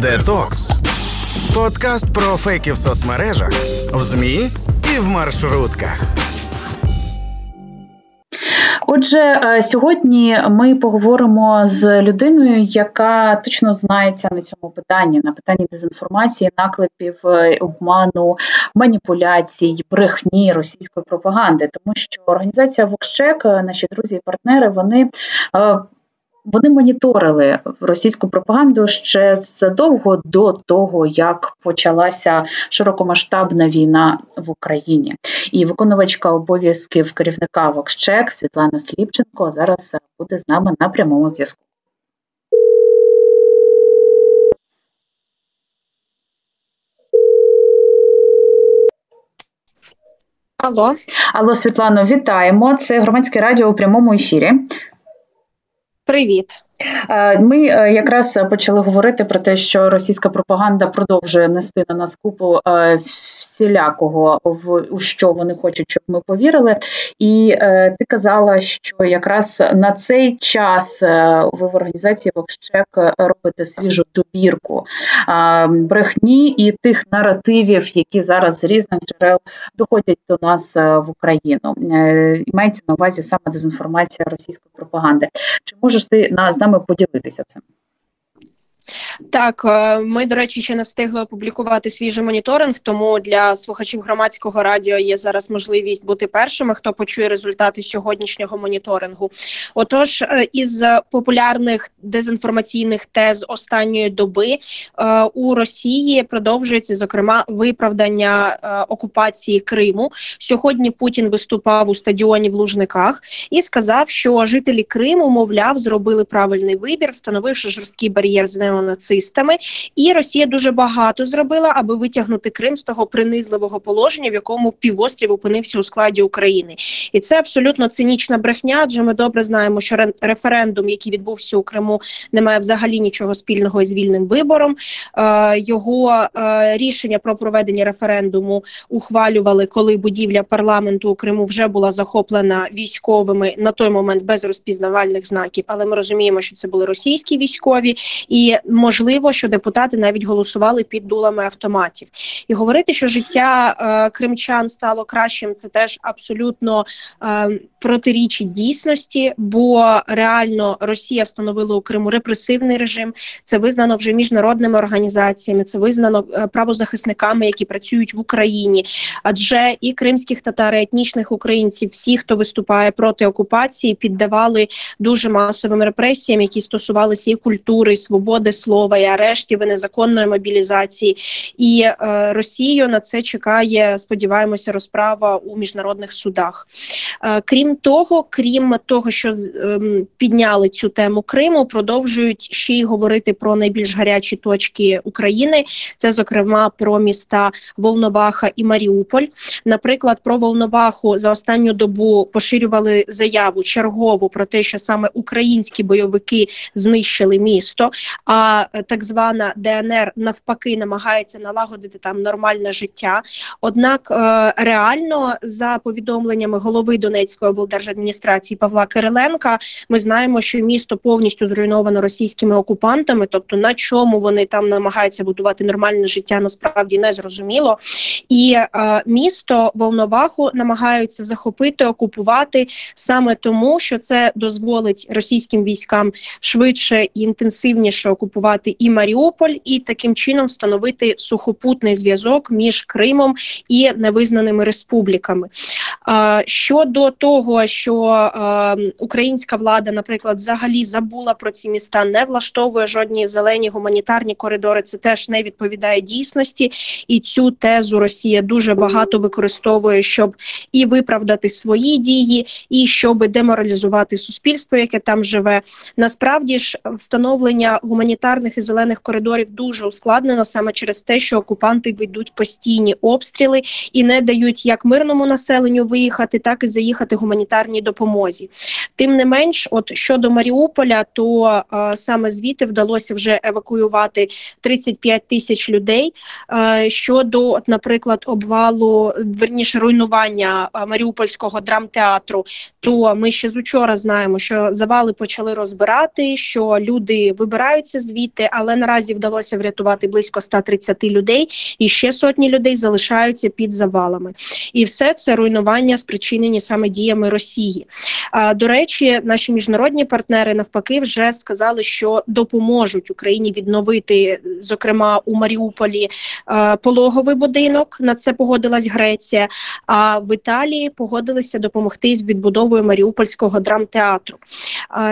Детокс. Подкаст про фейки в соцмережах, в ЗМІ і в маршрутках. Отже, е, сьогодні ми поговоримо з людиною, яка точно знається на цьому питанні, на питанні дезінформації, наклепів, е, обману, маніпуляцій, брехні російської пропаганди, тому що організація Вокщек, наші друзі і партнери, вони вони моніторили російську пропаганду ще задовго до того, як почалася широкомасштабна війна в Україні. І виконувачка обов'язків керівника Вокщек Світлана Сліпченко зараз буде з нами на прямому зв'язку. Алло, Алло, Світлано, вітаємо. Це громадське радіо у прямому ефірі. Привіт. Е, ми е, якраз почали говорити про те, що російська пропаганда продовжує нести на нас купу е, всілякого в у що вони хочуть, щоб ми повірили. І ти казала, що якраз на цей час ви в організації Вокщек робите свіжу добірку брехні і тих наративів, які зараз з різних джерел доходять до нас в Україну. Мається на увазі саме дезінформація російської пропаганди. Чи можеш ти на з нами поділитися цим? Так, е, ми, до речі, ще не встигли опублікувати свіжий моніторинг, тому для слухачів громадського радіо є зараз можливість бути першими, хто почує результати сьогоднішнього моніторингу. Отож, е, із популярних дезінформаційних тез останньої доби е, у Росії продовжується зокрема виправдання окупації Криму. Сьогодні Путін виступав у стадіоні в Лужниках і сказав, що жителі Криму, мовляв, зробили правильний вибір, встановивши жорсткий бар'єр з неонацистами нацистами, і Росія дуже багато зробила, аби витягнути Крим з того принизливого положення, в якому півострів опинився у складі України, і це абсолютно цинічна брехня. Адже ми добре знаємо, що референдум, який відбувся у Криму, не має взагалі нічого спільного із вільним вибором. Е, Його е, рішення про проведення референдуму ухвалювали, коли будівля парламенту у Криму вже була захоплена військовими на той момент без розпізнавальних знаків. Але ми розуміємо, що це були російські військові, і можливо можливо, що депутати навіть голосували під дулами автоматів, і говорити, що життя е, кримчан стало кращим, це теж абсолютно е, протирічить дійсності, бо реально Росія встановила у Криму репресивний режим. Це визнано вже міжнародними організаціями, це визнано е, правозахисниками, які працюють в Україні. Адже і кримських татар, і етнічних українців, всі, хто виступає проти окупації, піддавали дуже масовим репресіям, які стосувалися і культури, і свободи слова слова і арештів і незаконної мобілізації, і е, Росію на це чекає. Сподіваємося, розправа у міжнародних судах. Е, крім того, крім того, що е, підняли цю тему Криму, продовжують ще й говорити про найбільш гарячі точки України. Це зокрема про міста Волноваха і Маріуполь. Наприклад, про Волноваху за останню добу поширювали заяву чергову про те, що саме українські бойовики знищили місто. А так звана ДНР навпаки намагається налагодити там нормальне життя. Однак е, реально, за повідомленнями голови Донецької облдержадміністрації Павла Кириленка, ми знаємо, що місто повністю зруйновано російськими окупантами, тобто на чому вони там намагаються будувати нормальне життя, насправді не зрозуміло. І е, місто Волноваху намагаються захопити, окупувати саме тому, що це дозволить російським військам швидше і інтенсивніше окупувати окупувати і Маріуполь, і таким чином встановити сухопутний зв'язок між Кримом і невизнаними республіками. Щодо того, що українська влада, наприклад, взагалі забула про ці міста, не влаштовує жодні зелені гуманітарні коридори, це теж не відповідає дійсності, і цю тезу Росія дуже багато використовує, щоб і виправдати свої дії, і щоб деморалізувати суспільство, яке там живе. Насправді ж встановлення гуманітарних і зелених коридорів дуже ускладнено саме через те, що окупанти ведуть постійні обстріли і не дають як мирному населенню виїхати, так і заїхати гуманітарній допомозі. Тим не менш, от щодо Маріуполя, то а, саме звідти вдалося вже евакуювати 35 тисяч людей. А, щодо, от, наприклад, обвалу верніше руйнування Маріупольського драмтеатру, то ми ще з учора знаємо, що завали почали розбирати, що люди вибираються звідти вижити, але наразі вдалося врятувати близько 130 людей, і ще сотні людей залишаються під завалами. І все це руйнування спричинені саме діями Росії. А до речі, наші міжнародні партнери навпаки вже сказали, що допоможуть Україні відновити, зокрема у Маріуполі, пологовий будинок. На це погодилась Греція. А в Італії погодилися допомогти з відбудовою Маріупольського драмтеатру.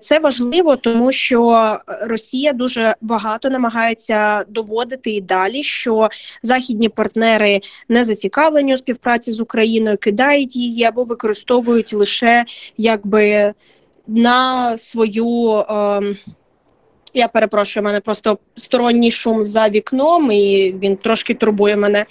Це важливо, тому що Росія дуже багато намагається доводити і далі, що західні партнери не зацікавлені у співпраці з Україною, кидають її або використовують лише якби на свою. Е, я перепрошую, мене просто сторонній шум за вікном, і він трошки турбує мене,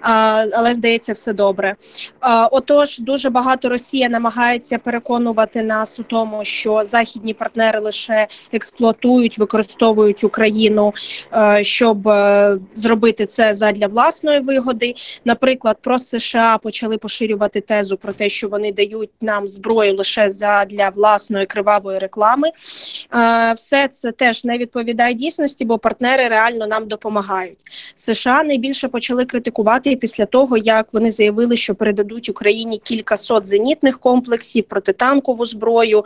а, але здається, все добре. А, Отож, дуже багато Росія намагається переконувати нас у тому, що західні партнери лише експлуатують, використовують Україну, а, е, щоб е, зробити це задля власної вигоди. Наприклад, про США почали поширювати тезу про те, що вони дають нам зброю лише задля власної кривавої реклами. А, Все це теж теж не відповідає дійсності, бо партнери реально нам допомагають. США найбільше почали критикувати після того, як вони заявили, що передадуть Україні кілька сот зенітних комплексів, протитанкову зброю,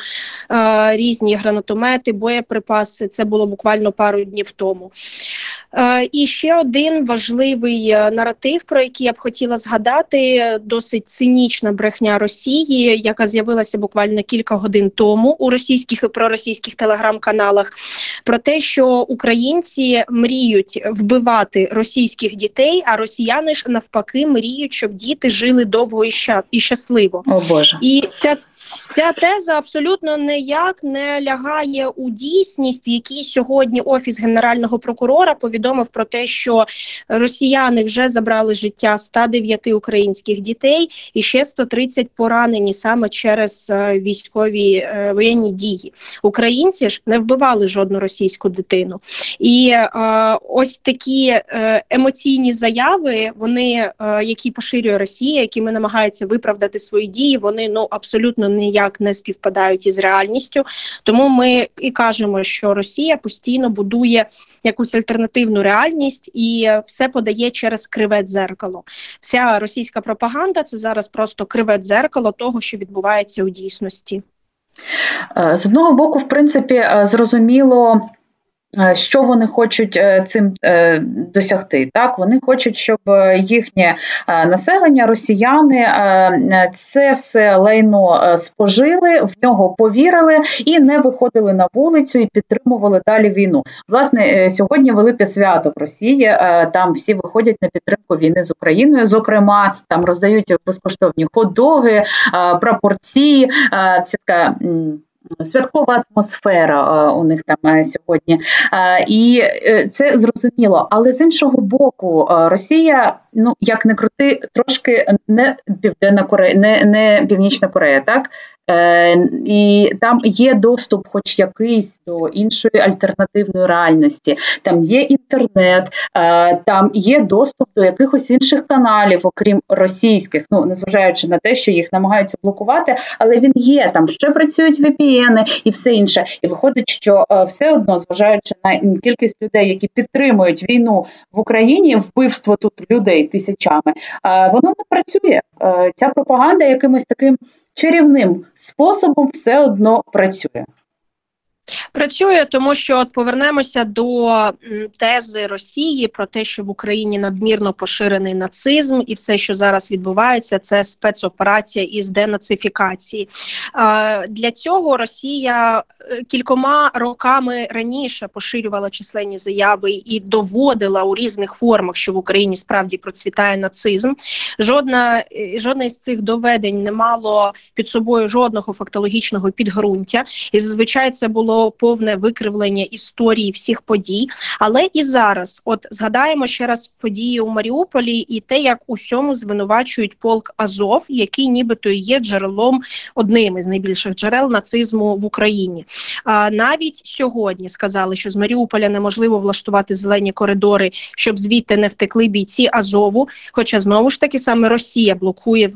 е, різні гранатомети, боєприпаси. Це було буквально пару днів тому. Е, і ще один важливий е, наратив, про який я б хотіла згадати, досить цинічна брехня Росії, яка з'явилася буквально кілька годин тому у російських і проросійських телеграм-каналах, про те, що українці мріють вбивати російських дітей, а росіяни ж навпаки мріють, щоб діти жили довго і щасливо. О Боже, і ця Ця теза абсолютно ніяк не лягає у дійсність, в якій сьогодні офіс генерального прокурора повідомив про те, що росіяни вже забрали життя 109 українських дітей і ще 130 поранені саме через е, військові е, воєнні дії. Українці ж не вбивали жодну російську дитину, і е, ось такі е, емоційні заяви, вони е, які поширює Росія, якими намагаються виправдати свої дії, вони ну абсолютно не ніяк не співпадають із реальністю. Тому ми і кажемо, що Росія постійно будує якусь альтернативну реальність і все подає через криве дзеркало. Вся російська пропаганда це зараз просто криве дзеркало того, що відбувається у дійсності. Е, з одного боку, в принципі, е, зрозуміло. Е, що вони хочуть е, цим е, досягти? Так, вони хочуть, щоб їхнє населення, росіяни, це все лайно спожили, в нього повірили і не виходили на вулицю і підтримували далі війну. Власне, сьогодні велике свято в Росії. Там всі виходять на підтримку війни з Україною. Зокрема, там роздають безкоштовні хот-доги, прапорці. Це така святкова атмосфера е, у них там е, сьогодні. Е, і це зрозуміло. Але з іншого боку, Росія, ну як не крути, трошки не Південна Корея, не, не Північна Корея, так і там є доступ, хоч якийсь до іншої альтернативної реальності. Там є інтернет, е, там є доступ до якихось інших каналів, окрім російських, ну незважаючи на те, що їх намагаються блокувати, але він є там ще працюють VPN і все інше. І виходить, що е, все одно, зважаючи на кількість людей, які підтримують війну в Україні, вбивство тут людей тисячами, воно не працює. Ця пропаганда якимось таким чарівним способом все одно працює. Працює, тому що от повернемося до тези Росії про те, що в Україні надмірно поширений нацизм, і все, що зараз відбувається, це спецоперація із денацифікації. Для цього Росія е, кількома роками раніше поширювала численні заяви і доводила у різних формах, що в Україні справді процвітає нацизм. Жодна е, жодне з цих доведень не мало під собою жодного фактологічного підґрунтя, і зазвичай це було повне викривлення історії всіх подій. Але і зараз, от згадаємо ще раз події у Маріуполі і те, як усьому звинувачують полк Азов, який нібито є джерелом одним із найбільших джерел нацизму в Україні. А навіть сьогодні сказали, що з Маріуполя неможливо влаштувати зелені коридори, щоб звідти не втекли бійці Азову. Хоча знову ж таки саме Росія блокує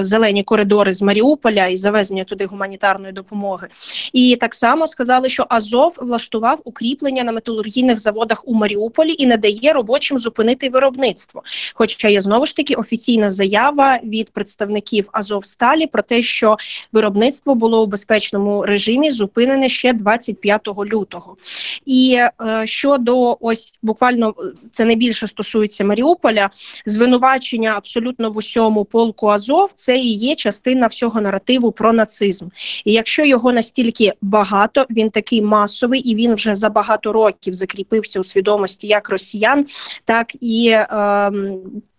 зелені коридори з Маріуполя і завезення туди гуманітарної допомоги. І так само сказали, що Азов влаштував укріплення на металургійних заводах у Маріуполі і не дає робочим зупинити виробництво. Хоча є знову ж таки офіційна заява від представників Азовсталі про те, що виробництво було у безпечному режимі зупинене ще 25 лютого. І е, щодо ось буквально це найбільше стосується Маріуполя, звинувачення абсолютно в усьому полку Азов це і є частина всього наративу про нацизм. І якщо його настільки багато, він такий масовий і він вже за багато років закріпився у свідомості як росіян, так і е,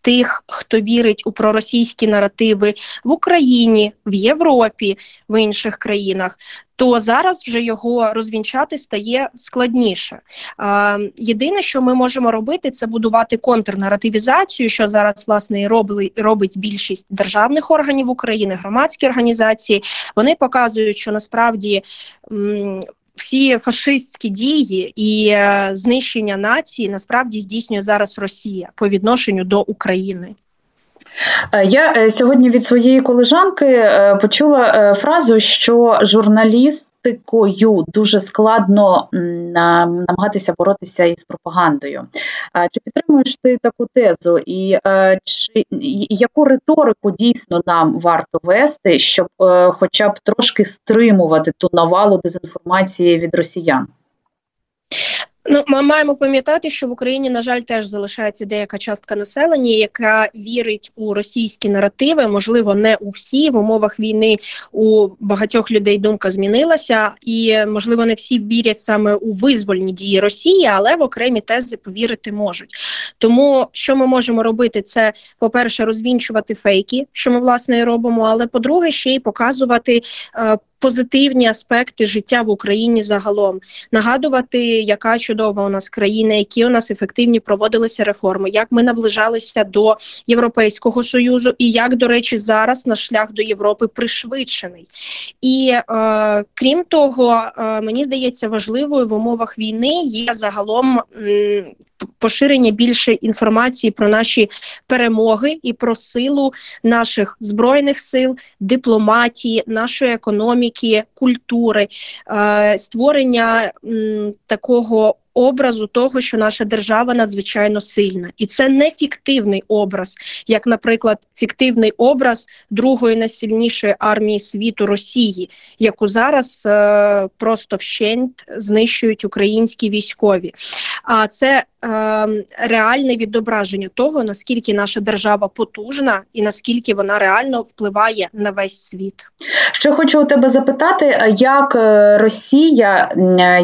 тих, хто вірить у проросійські наративи в Україні, в Європі, в інших країнах. То зараз вже його розвінчати стає складніше. Єдине, що ми можемо робити, це будувати контрнаративізацію, що зараз власне і робили робить більшість державних органів України, громадські організації. Вони показують, що насправді всі фашистські дії і е, знищення нації насправді здійснює зараз Росія по відношенню до України. Е, я е, сьогодні від своєї колежанки почула фразу, що журналіст практикою дуже складно намагатися боротися із пропагандою. Чи підтримуєш ти таку тезу? І чи яку риторику дійсно нам варто вести, щоб е, хоча б трошки стримувати ту навалу дезінформації від росіян? Ну, ми маємо пам'ятати, що в Україні, на жаль, теж залишається деяка частка населення, яка вірить у російські наративи. Можливо, не у всі в умовах війни у багатьох людей думка змінилася, і можливо не всі вірять саме у визвольні дії Росії, але в окремі тези повірити можуть. Тому що ми можемо робити, це по перше, розвінчувати фейки, що ми власне і робимо. Але по-друге, ще й показувати. Е, позитивні аспекти життя в Україні загалом, нагадувати, яка чудова у нас країна, які у нас ефективні проводилися реформи, як ми наближалися до Європейського союзу, і як, до речі, зараз наш шлях до Європи пришвидшений. І е, крім того, е, мені здається, важливою в умовах війни є загалом. М Поширення більше інформації про наші перемоги і про силу наших збройних сил, дипломатії, нашої економіки культури, е, створення такого образу того, що наша держава надзвичайно сильна, і це не фіктивний образ, як, наприклад, фіктивний образ другої найсильнішої армії світу Росії, яку зараз е, просто вщент знищують українські військові. А це реальне відображення того, наскільки наша держава потужна і наскільки вона реально впливає на весь світ. Що хочу у тебе запитати, як е, Росія,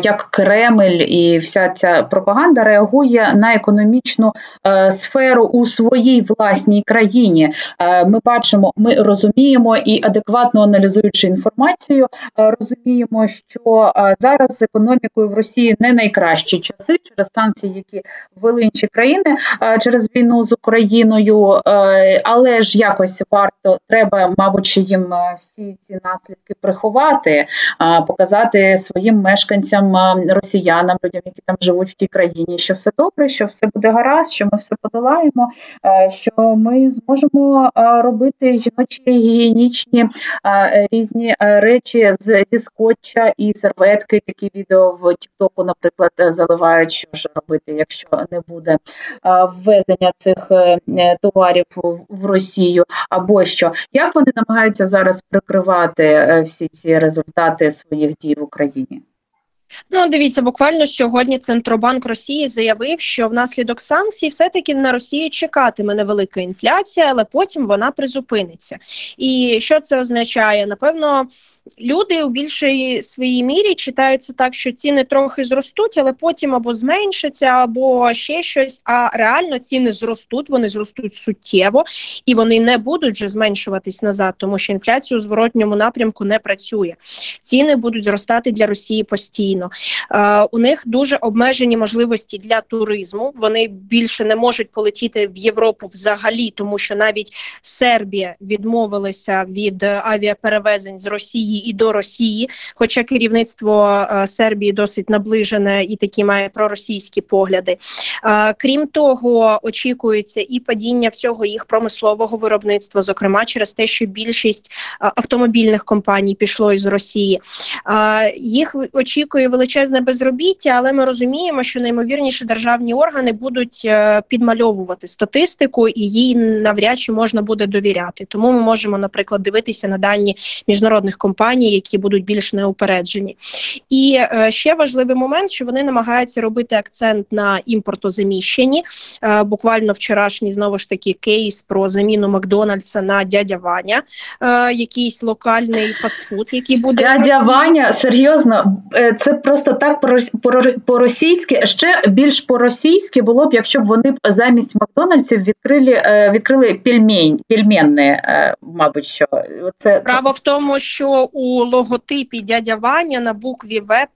як Кремль і вся ця пропаганда реагує на економічну е, сферу у своїй власній країні. Е, ми бачимо, ми розуміємо і адекватно аналізуючи інформацію, е, розуміємо, що е, зараз з економікою в Росії не найкращі часи через санкції, які ввели інші країни е, через війну з Україною, е, але ж якось варто треба, мабуть, їм всі ці наслідки приховати, показати своїм мешканцям росіянам, людям, які там живуть в тій країні, що все добре, що все буде гаразд, що ми все подолаємо, е, що ми зможемо е, робити жіночі гігієнічні е, різні речі зі скотча і серветки. Такі відео в Тіктоку, наприклад, заливають, що ж робити, якщо не буде ввезення цих товарів в Росію, або що як вони намагаються зараз прикривати всі ці результати своїх дій в Україні? Ну, дивіться, буквально сьогодні Центробанк Росії заявив, що внаслідок санкцій все-таки на Росії чекатиме невелика інфляція, але потім вона призупиниться. І що це означає? Напевно, люди у більшій своїй мірі читаються так, що ціни трохи зростуть, але потім або зменшаться, або ще щось. А реально ціни зростуть, вони зростуть суттєво і вони не будуть вже зменшуватись назад, тому що інфляція у зворотньому напрямку не працює. Ціни будуть зростати для Росії постійно. Е, У них дуже обмежені можливості для туризму. Вони більше не можуть полетіти в Європу взагалі, тому що навіть Сербія відмовилася від авіаперевезень з Росії Росії і до Росії, хоча керівництво Сербії досить наближене і такі має проросійські погляди. Крім того, очікується і падіння всього їх промислового виробництва, зокрема через те, що більшість автомобільних компаній пішло із Росії. Їх очікує величезне безробіття, але ми розуміємо, що неймовірніше державні органи будуть е, підмальовувати статистику, і їй навряд чи можна буде довіряти. Тому ми можемо, наприклад, дивитися на дані міжнародних компаній, які будуть більш неупереджені. І е, ще важливий момент, що вони намагаються робити акцент на імпортозаміщенні. Е, буквально вчорашній знову ж таки кейс про заміну Макдональдса на дядя Ваня, якийсь локальний фастфуд, який буде дядя Ваня. Серйозно, це просто так по російськи ще більш по російськи було б, якщо б вони замість Макдональдсів відкрили е, відкрили пельмень, пельменне, е, мабуть, що це справа в тому, що у логотипі дядя Ваня на букві В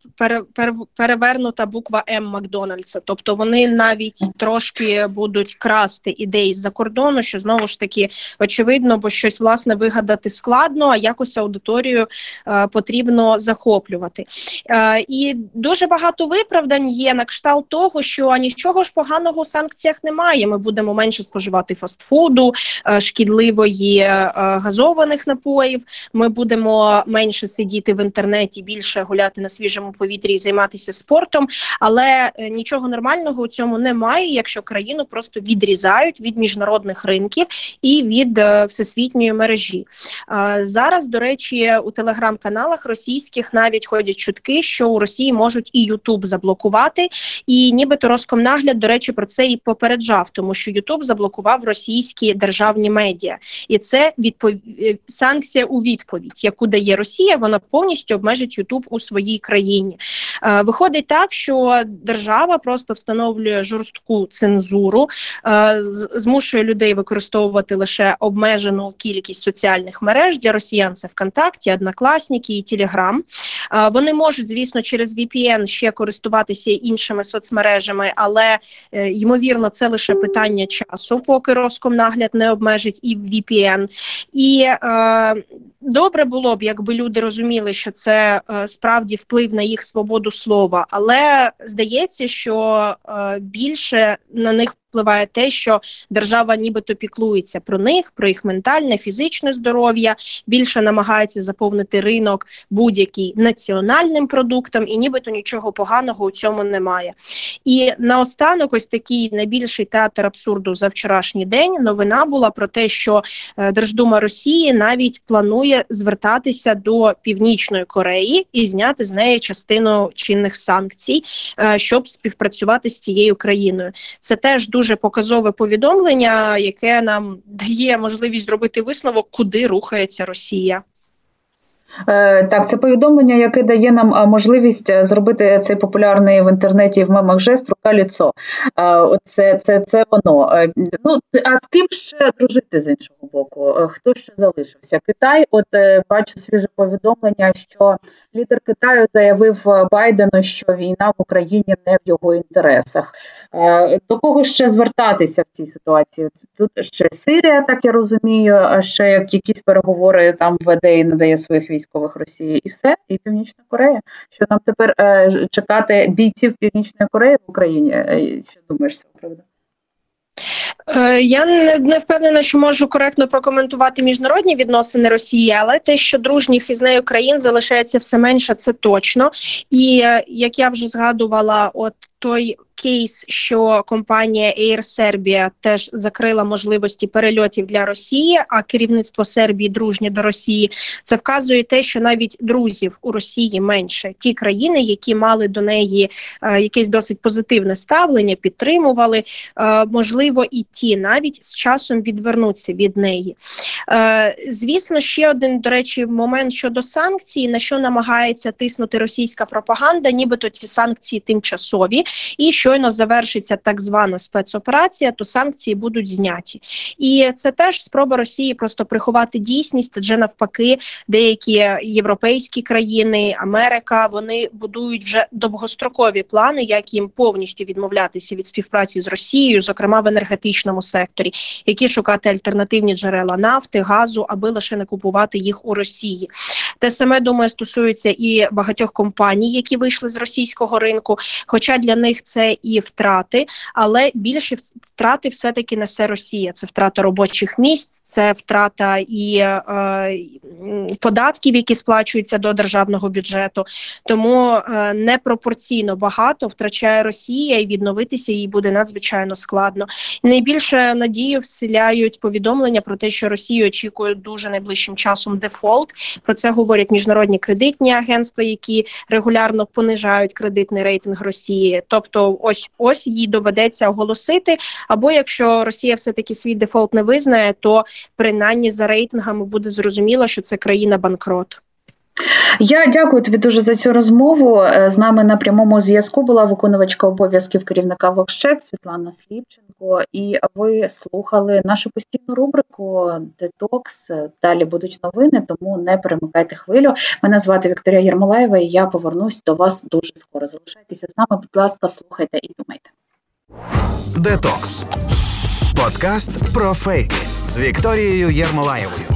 перевернута буква М Макдональдса. Тобто вони навіть трошки будуть красти ідеї з-за кордону, що знову ж таки очевидно, бо щось власне вигадати складно, а якось аудиторію е, потрібно захоплювати. Е, і дуже багато виправдань є на кшталт того, що нічого ж поганого у санкціях немає. Ми будемо менше споживати фастфуду, е, шкідливої е, газованих напоїв. Ми будемо менше сидіти в інтернеті, більше гуляти на свіжому повітрі і займатися спортом. Але е, нічого нормального у цьому немає, якщо країну просто відрізають від міжнародних ринків і від всесвітньої мережі. Зараз, до речі, у телеграм-каналах російських навіть ходять чутки, що у Росії можуть і Ютуб заблокувати, і нібито Роскомнагляд, до речі, про це і попереджав, тому що Ютуб заблокував російські державні медіа, і це відпов... Е, санкція у відповідь, яку дає Росія, вона повністю обмежить Ютуб у своїй країні. Е, виходить так, що держава просто встановлює жорстку цензуру, е, змушує людей використовувати лише обмежену кількість соціальних мереж для росіян. Це ВКонтакті, Однокласники і Телеграм. Е, вони можуть, звісно, через VPN ще користуватися іншими соцмережами, але ймовірно, це лише питання часу, поки Роскомнагляд не обмежить і VPN. І е, добре було б, якби люди розуміли, що це е, справді вплив на їх свободу слова, але здається, що е, більше на них впливає те, що держава нібито піклується про них, про їх ментальне, фізичне здоров'я, більше намагається заповнити ринок будь-який національним продуктом, і нібито нічого поганого у цьому немає. І наостанок, ось такий найбільший театр абсурду за вчорашній день. Новина була про те, що е, Держдума Росії навіть планує звертатися до Північної Кореї і зняти з неї частину чинних санкцій, е, щоб співпрацювати з цією країною. Це теж дуже дуже показове повідомлення, яке нам дає можливість зробити висновок, куди рухається Росія. Е, так, це повідомлення, яке дає нам е, можливість е, зробити цей популярний в інтернеті в мемах жест рука ліцо. Це це, це воно. Ну, А з ким ще дружити з іншого боку? Хто ще залишився? Китай, от бачу свіже повідомлення, що лідер Китаю заявив Байдену, що війна в Україні не в його інтересах. До кого ще звертатися в цій ситуації? Тут ще Сирія, так я розумію, а ще якісь переговори там веде і надає своїх військ військових Росії, і все, і Північна Корея. Що нам тепер е, чекати бійців Північної Кореї в Україні? Е, що думаєш з цього приводу? Е, я не, не впевнена, що можу коректно прокоментувати міжнародні відносини Росії, але те, що дружніх із нею країн залишається все менше, це точно. І е, як я вже згадувала, от той кейс, що компанія Air Serbia теж закрила можливості перельотів для Росії, а керівництво Сербії дружнє до Росії. Це вказує те, що навіть друзів у Росії менше ті країни, які мали до неї е, якесь досить позитивне ставлення, підтримували. Е, можливо, і ті навіть з часом відвернуться від неї. Е, звісно, ще один до речі, момент щодо санкцій, на що намагається тиснути російська пропаганда, нібито ці санкції тимчасові, і щойно завершиться так звана спецоперація, то санкції будуть зняті. І це теж спроба Росії просто приховати дійсність, адже навпаки, деякі європейські країни, Америка вони будують вже довгострокові плани, як їм повністю відмовлятися від співпраці з Росією, зокрема в енергетичному секторі, які шукати альтернативні джерела нафти, газу, аби лише не купувати їх у Росії. Те саме думаю, стосується і багатьох компаній, які вийшли з російського ринку. Хоча для них це і втрати, але більше втрати все таки несе Росія. Це втрата робочих місць, це втрата і е, податків, які сплачуються до державного бюджету. Тому е, непропорційно багато втрачає Росія і відновитися їй буде надзвичайно складно. Найбільше надію вселяють повідомлення про те, що Росію очікує дуже найближчим часом дефолт. Про це говорять міжнародні кредитні агентства, які регулярно понижають кредитний рейтинг Росії. Тобто, ось ось їй доведеться оголосити. Або якщо Росія все таки свій дефолт не визнає, то принаймні за рейтингами буде зрозуміло, що це країна банкрот. Я дякую тобі дуже за цю розмову. Е, з нами на прямому зв'язку була виконувачка обов'язків керівника Вокщек Світлана Сліпченко. І ви слухали нашу постійну рубрику Детокс. Далі будуть новини, тому не перемикайте хвилю. Мене звати Вікторія Єрмолаєва, і я повернусь до вас дуже скоро. Залишайтеся з нами, будь ласка, слухайте і думайте. Детокс подкаст про фейки з Вікторією Єрмолаєвою.